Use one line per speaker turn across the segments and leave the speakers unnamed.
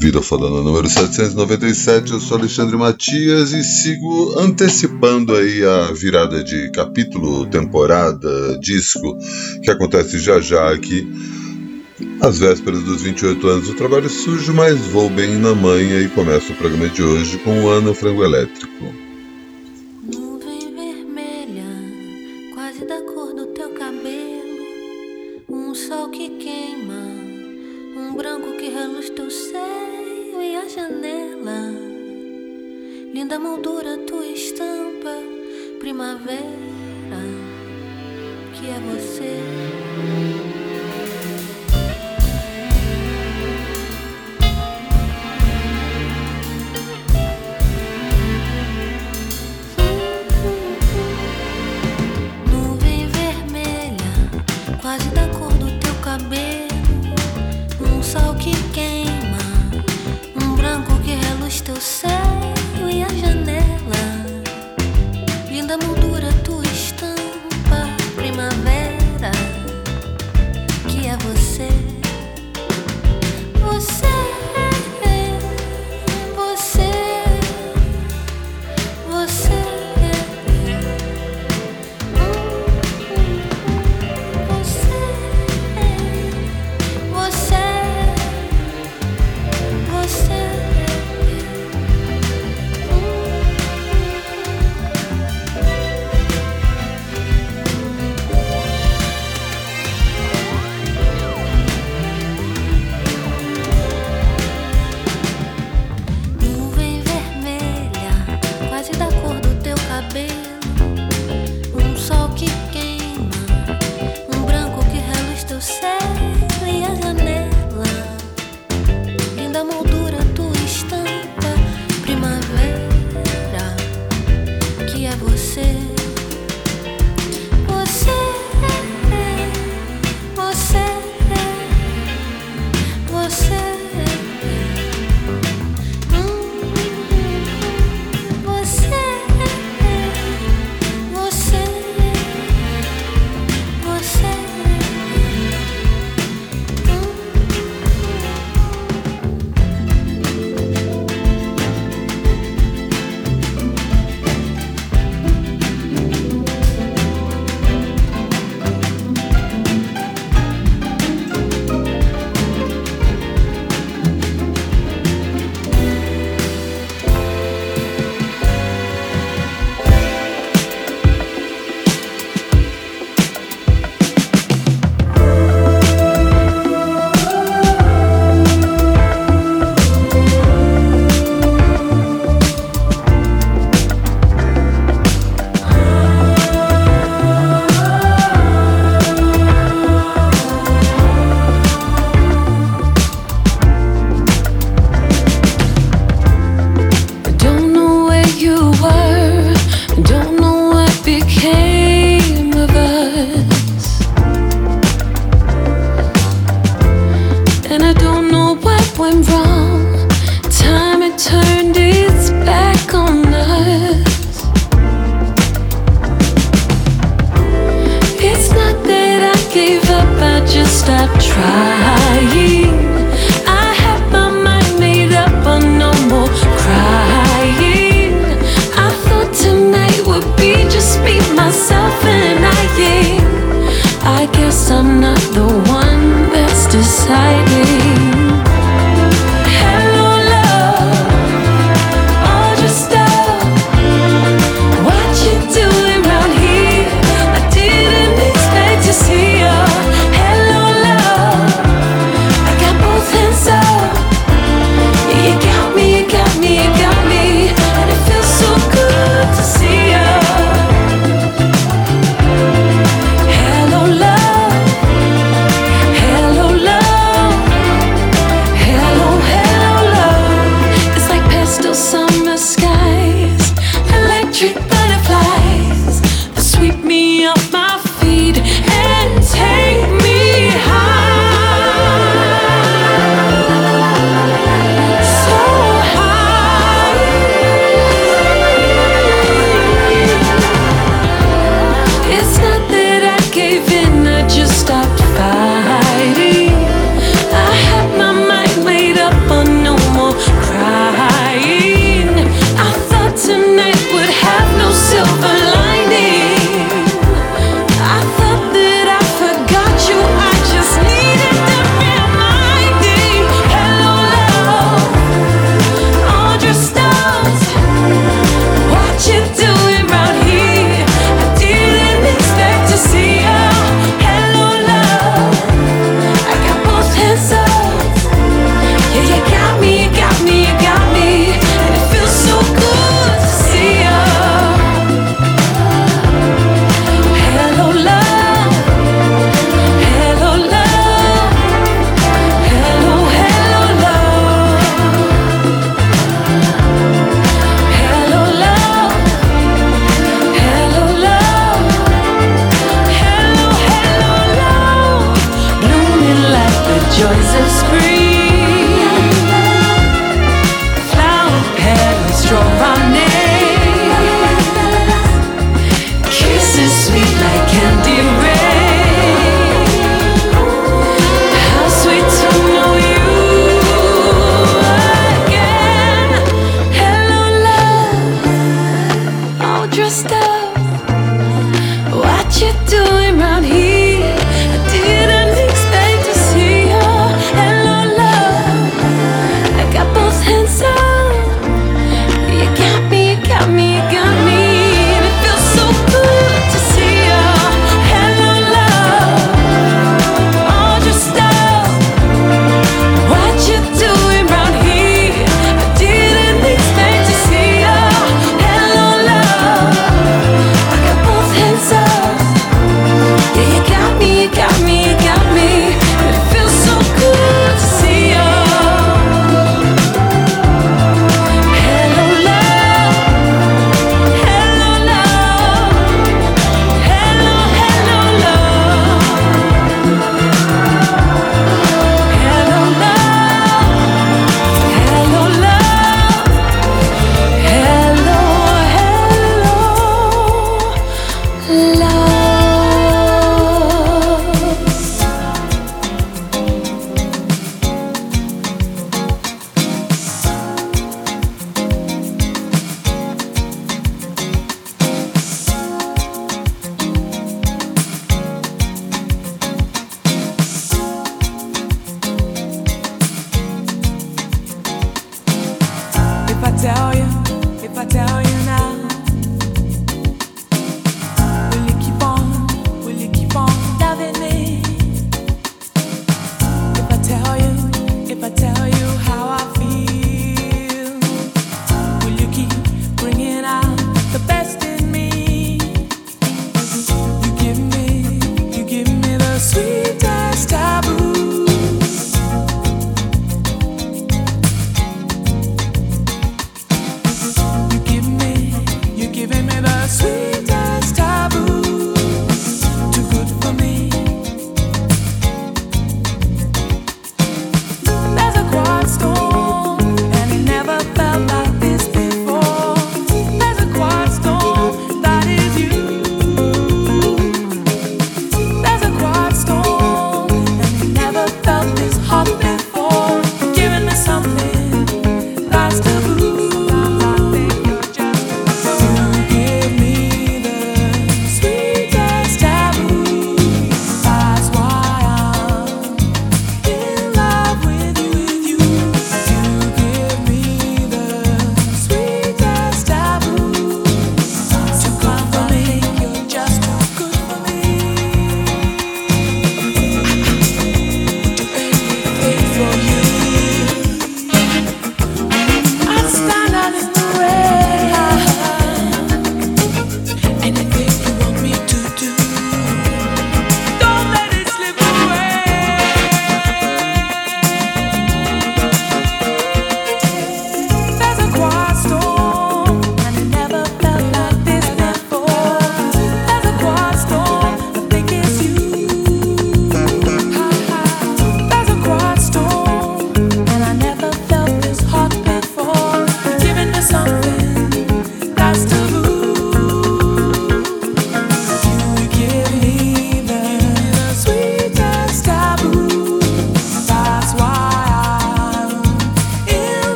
Vida Fodona número 797, eu sou Alexandre Matias e sigo antecipando aí a virada de capítulo, temporada, disco, que acontece já já aqui, às vésperas dos 28 anos do trabalho sujo, mas vou bem na manhã e começo o programa de hoje com o Ano Frango Elétrico.
up, I
just stopped trying. I
had my mind made
up on no more crying. I thought tonight would be just me, myself, and I guess I'm
not the one that's deciding.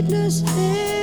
Sweetness and eh?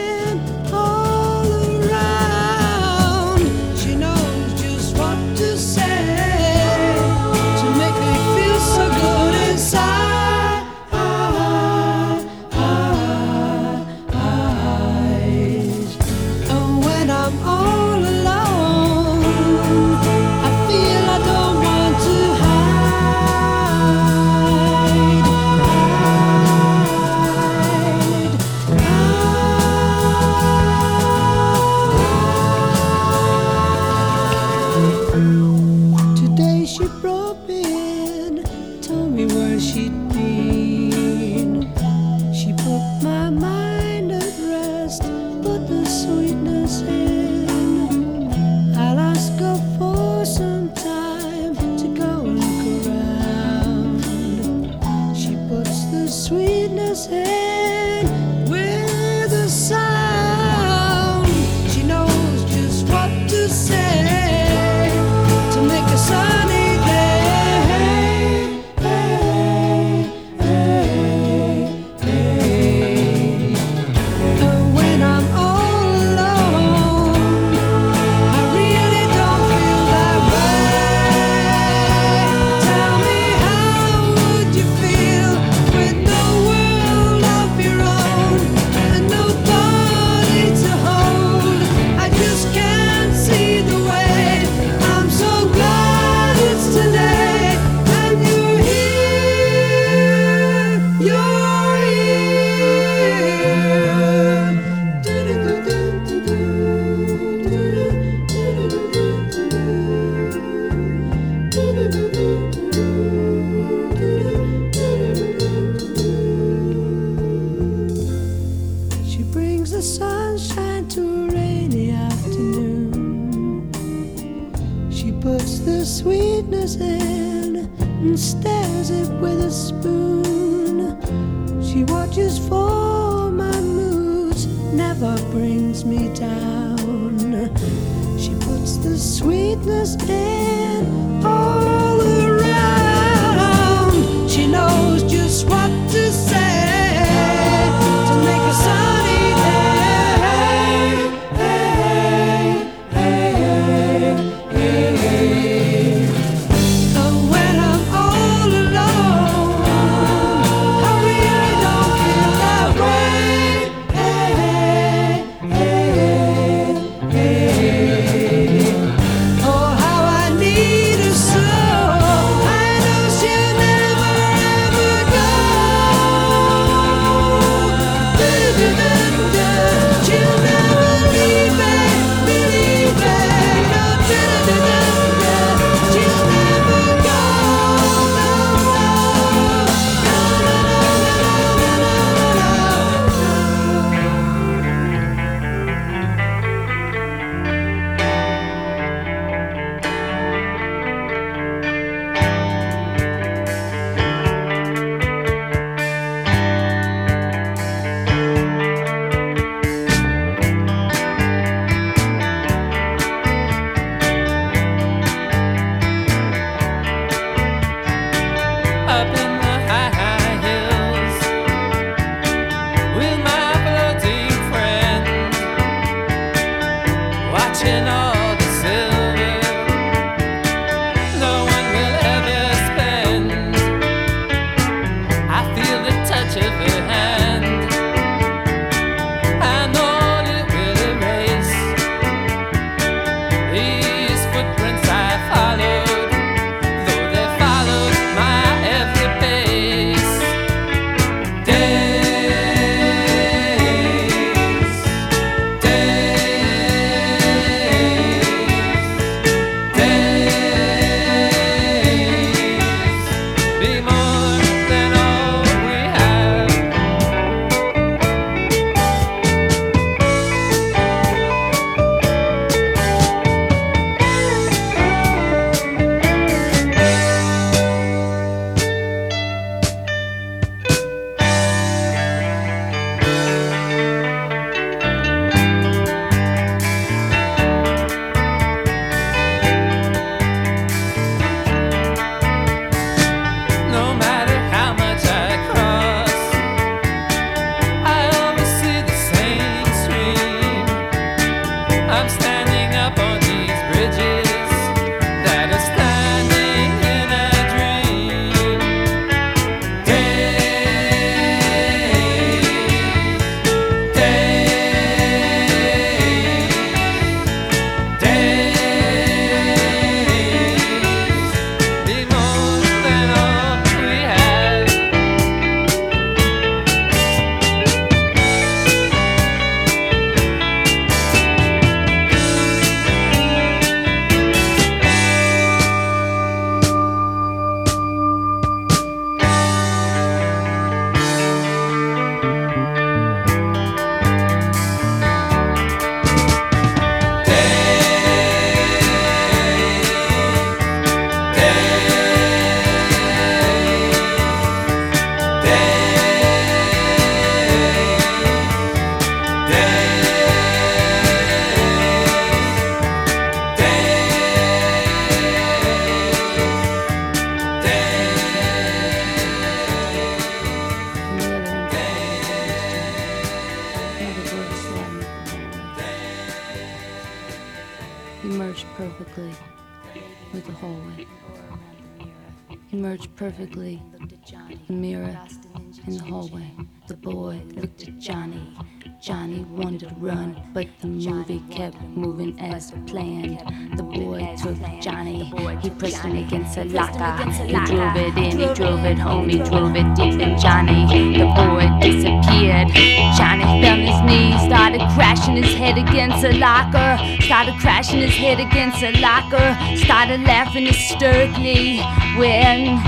Started crashing his head against a locker. Started laughing hysterically when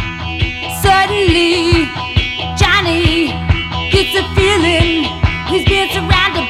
suddenly Johnny gets a feeling he's being surrounded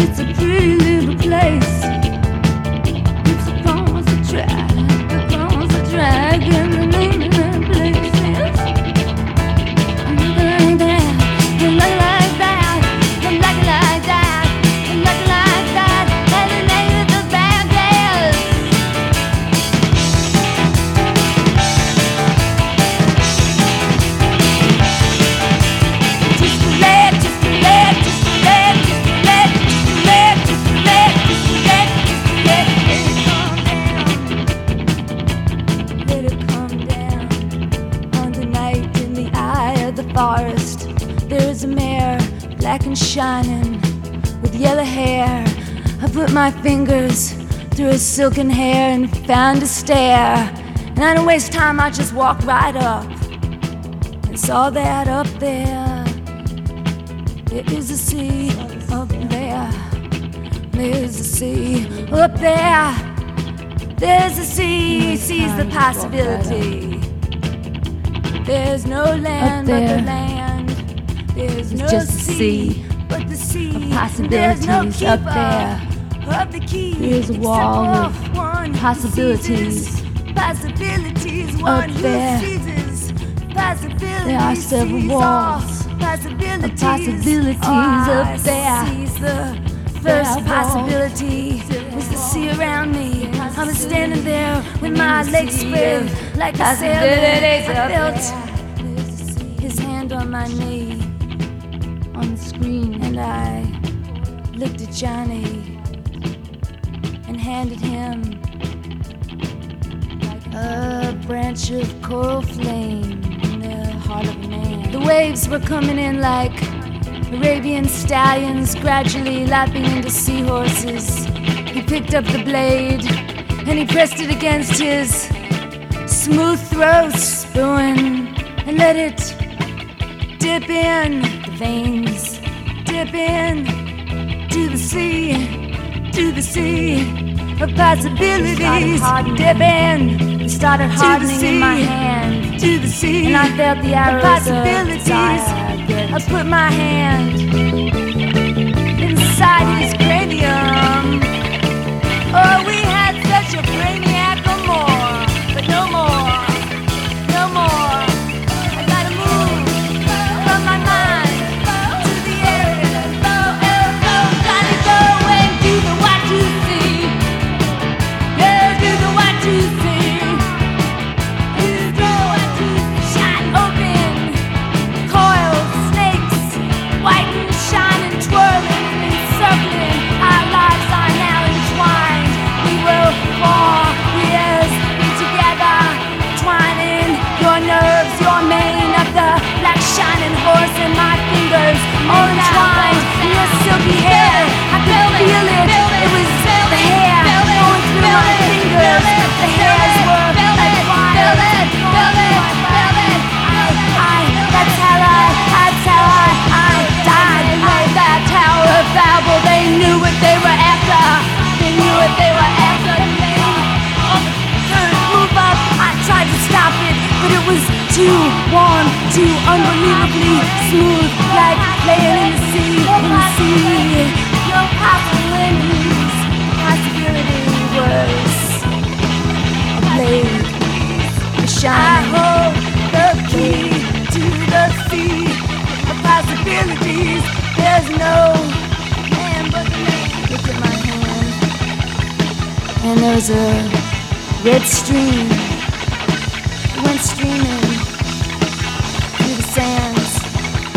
It's my fingers through her silken hair and found a stair. And I don't waste time, I just walked right up and saw that up there. There is a sea up there. There's a sea up there. There's a sea, sees the possibility. There's no land but the land. There's no
just a
sea, but the sea. There's no
up there.
Of the key.
There's a wall of possibilities
seizes Possibilities. One who
there. There are several walls
Possibilities.
of possibilities up there.
first possibility was the sea around me. I was standing there with my legs spread like a sailor. I
up
felt his hand on my knee
on the screen.
and I looked at Johnny handed him like a branch of coral flame in the heart of man. The waves were coming in like Arabian stallions, gradually lapping into seahorses. He picked up the blade and he pressed it against his smooth throat, spewing, and let it dip in the veins, dip in to the sea, to the sea of possibilities. Dip in, it started hardening in my hand, to the sea, and I felt the arrows of possibilities. I put my hand inside his cranium. Oh, we knew what they were after. They knew what they were after. Turn, move up. I tried to stop it, but it was too warm, too unbelievably smooth, like laying in the sea, in the sea. Was a red stream. It went streaming through the sands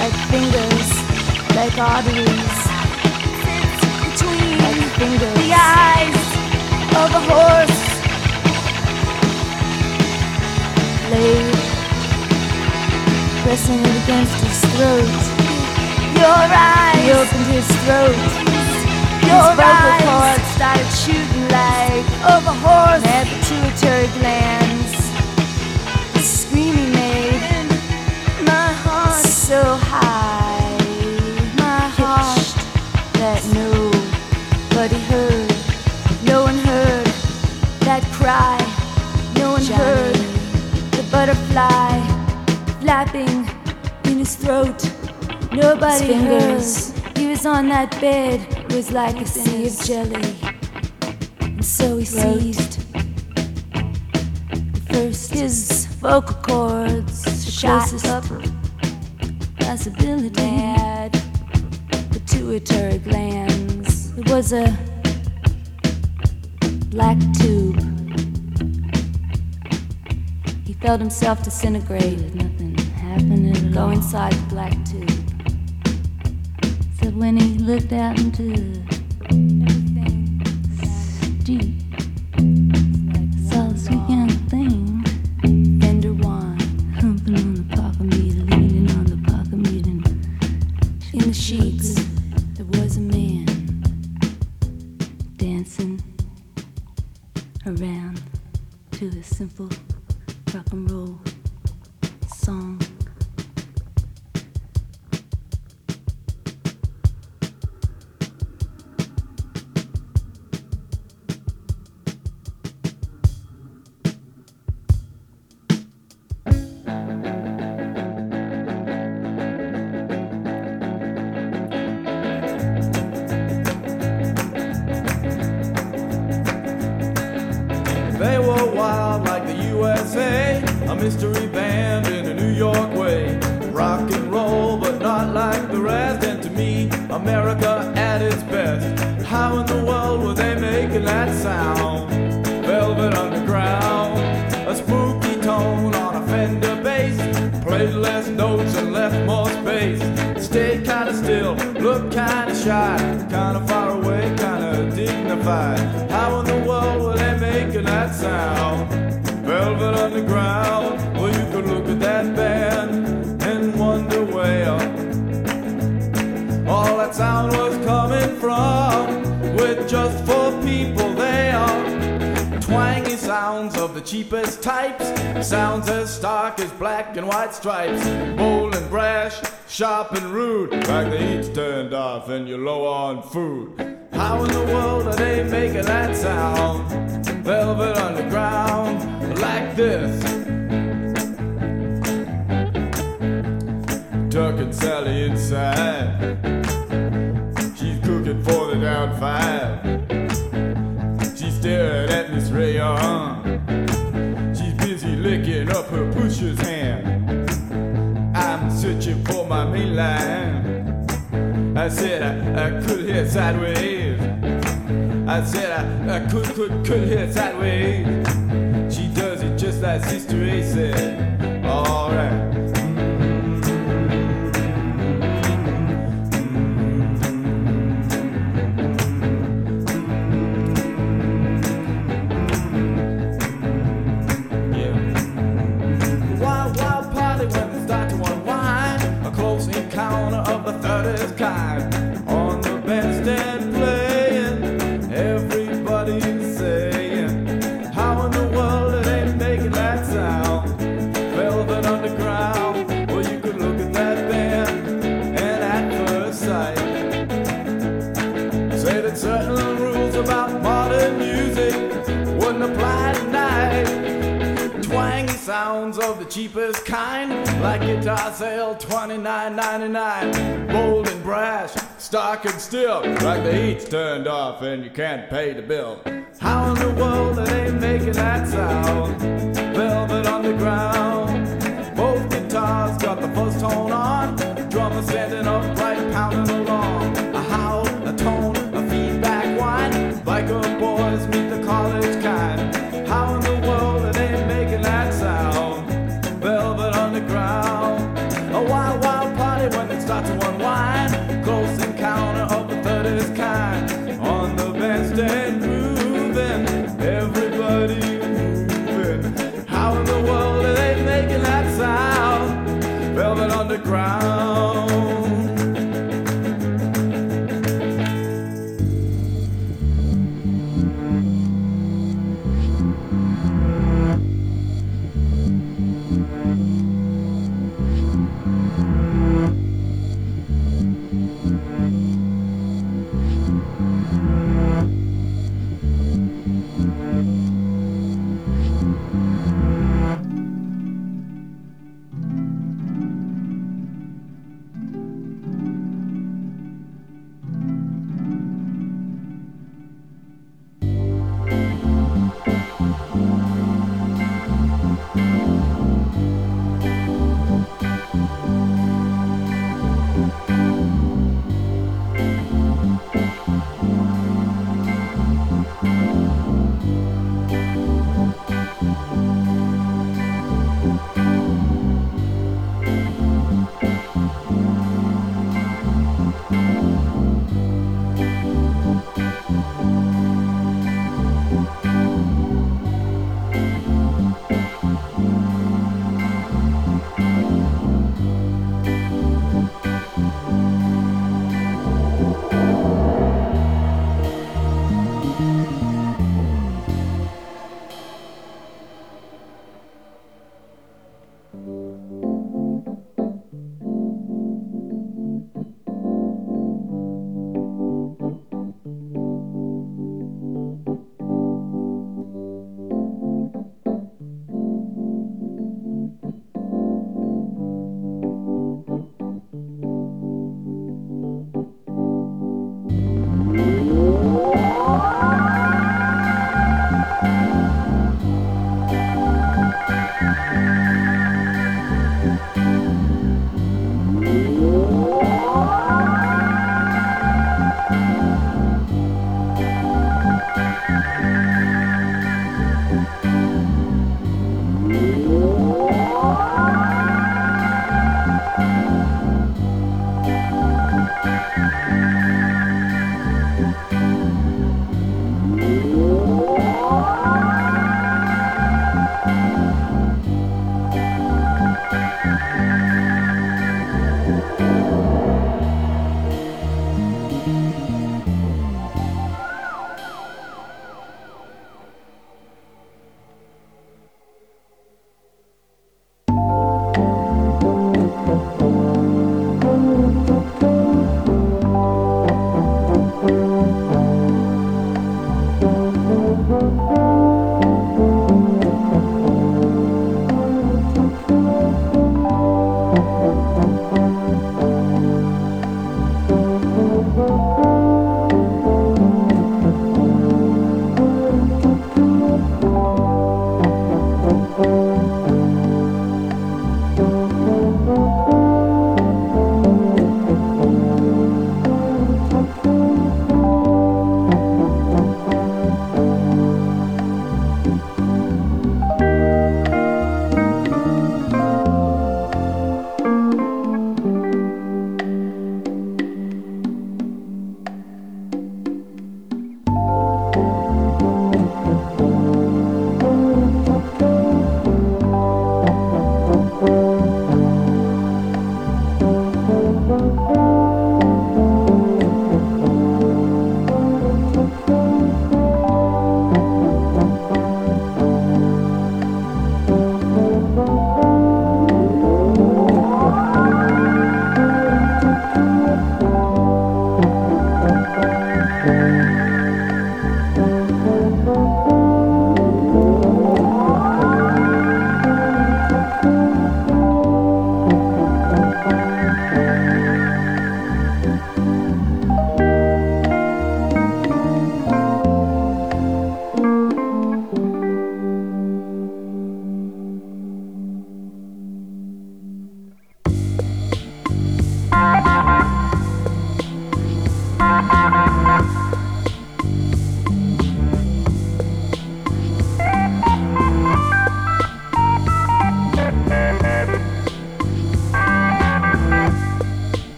like fingers, like arteries. Between like fingers. the eyes of a horse. Laid, pressing it against his throat. Your eyes. He opened his throat. His vocal cords started shooting like a horse. Had pituitary glands. The scream he made. My heart so high. My heart that nobody heard. No one heard that cry. No one heard the butterfly flapping in his throat. Nobody heard. He was on that bed. It was like a sea of jelly. And so he seized. First, his vocal cords shot up. Possibility had pituitary glands. It was a black tube. He felt himself disintegrate. Nothing happened Go inside the black tube. So when he looked out into everything
licking up pusher's hand. I'm searching for my mainline. I said I, I could hear sideways. I said I, I could, could, could hear sideways. She does it just like Sister A said. Kind, like guitar sale twenty nine ninety nine. Bold and brash, stark and still, like the heat's turned off and you can't pay the bill. How in the world are they making that sound? Velvet Underground, Both guitars got the first tone on, drummer standing
velvet underground.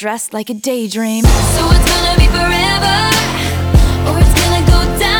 dressed like a daydream. So it's gonna be forever, or it's gonna go down.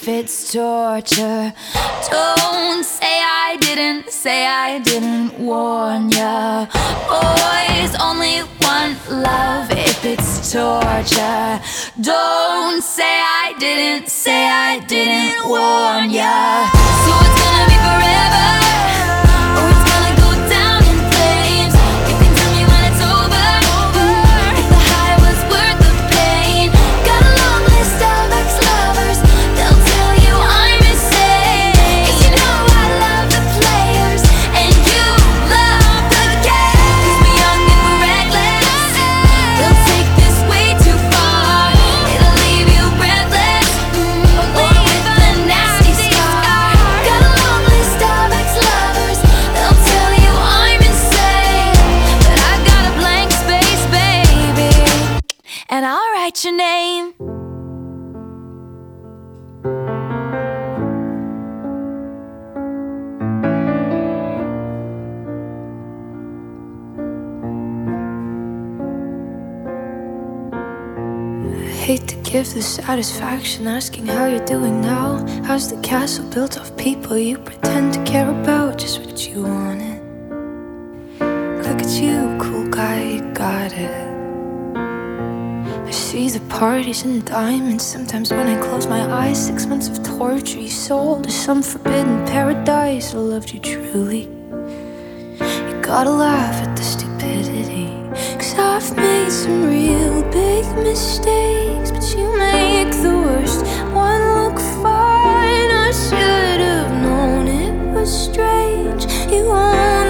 if it's torture. Don't say I didn't, say I didn't warn ya. Boys, only want love if it's torture. Don't say I didn't, say I didn't warn ya. So it's gonna be forever. write your name.
hate to give the satisfaction asking how you're doing now. How's the castle built of people you pretend to care about? Just what you wanted. Look at you, cool guy, you got it. I see the parties and diamonds. Sometimes when I close my eyes, six months of torture you sold to some forbidden paradise. I loved you truly. You gotta laugh at the stupidity. Cause I've made some real big mistakes, but you make the worst one look fine. I should have known it was strange. You only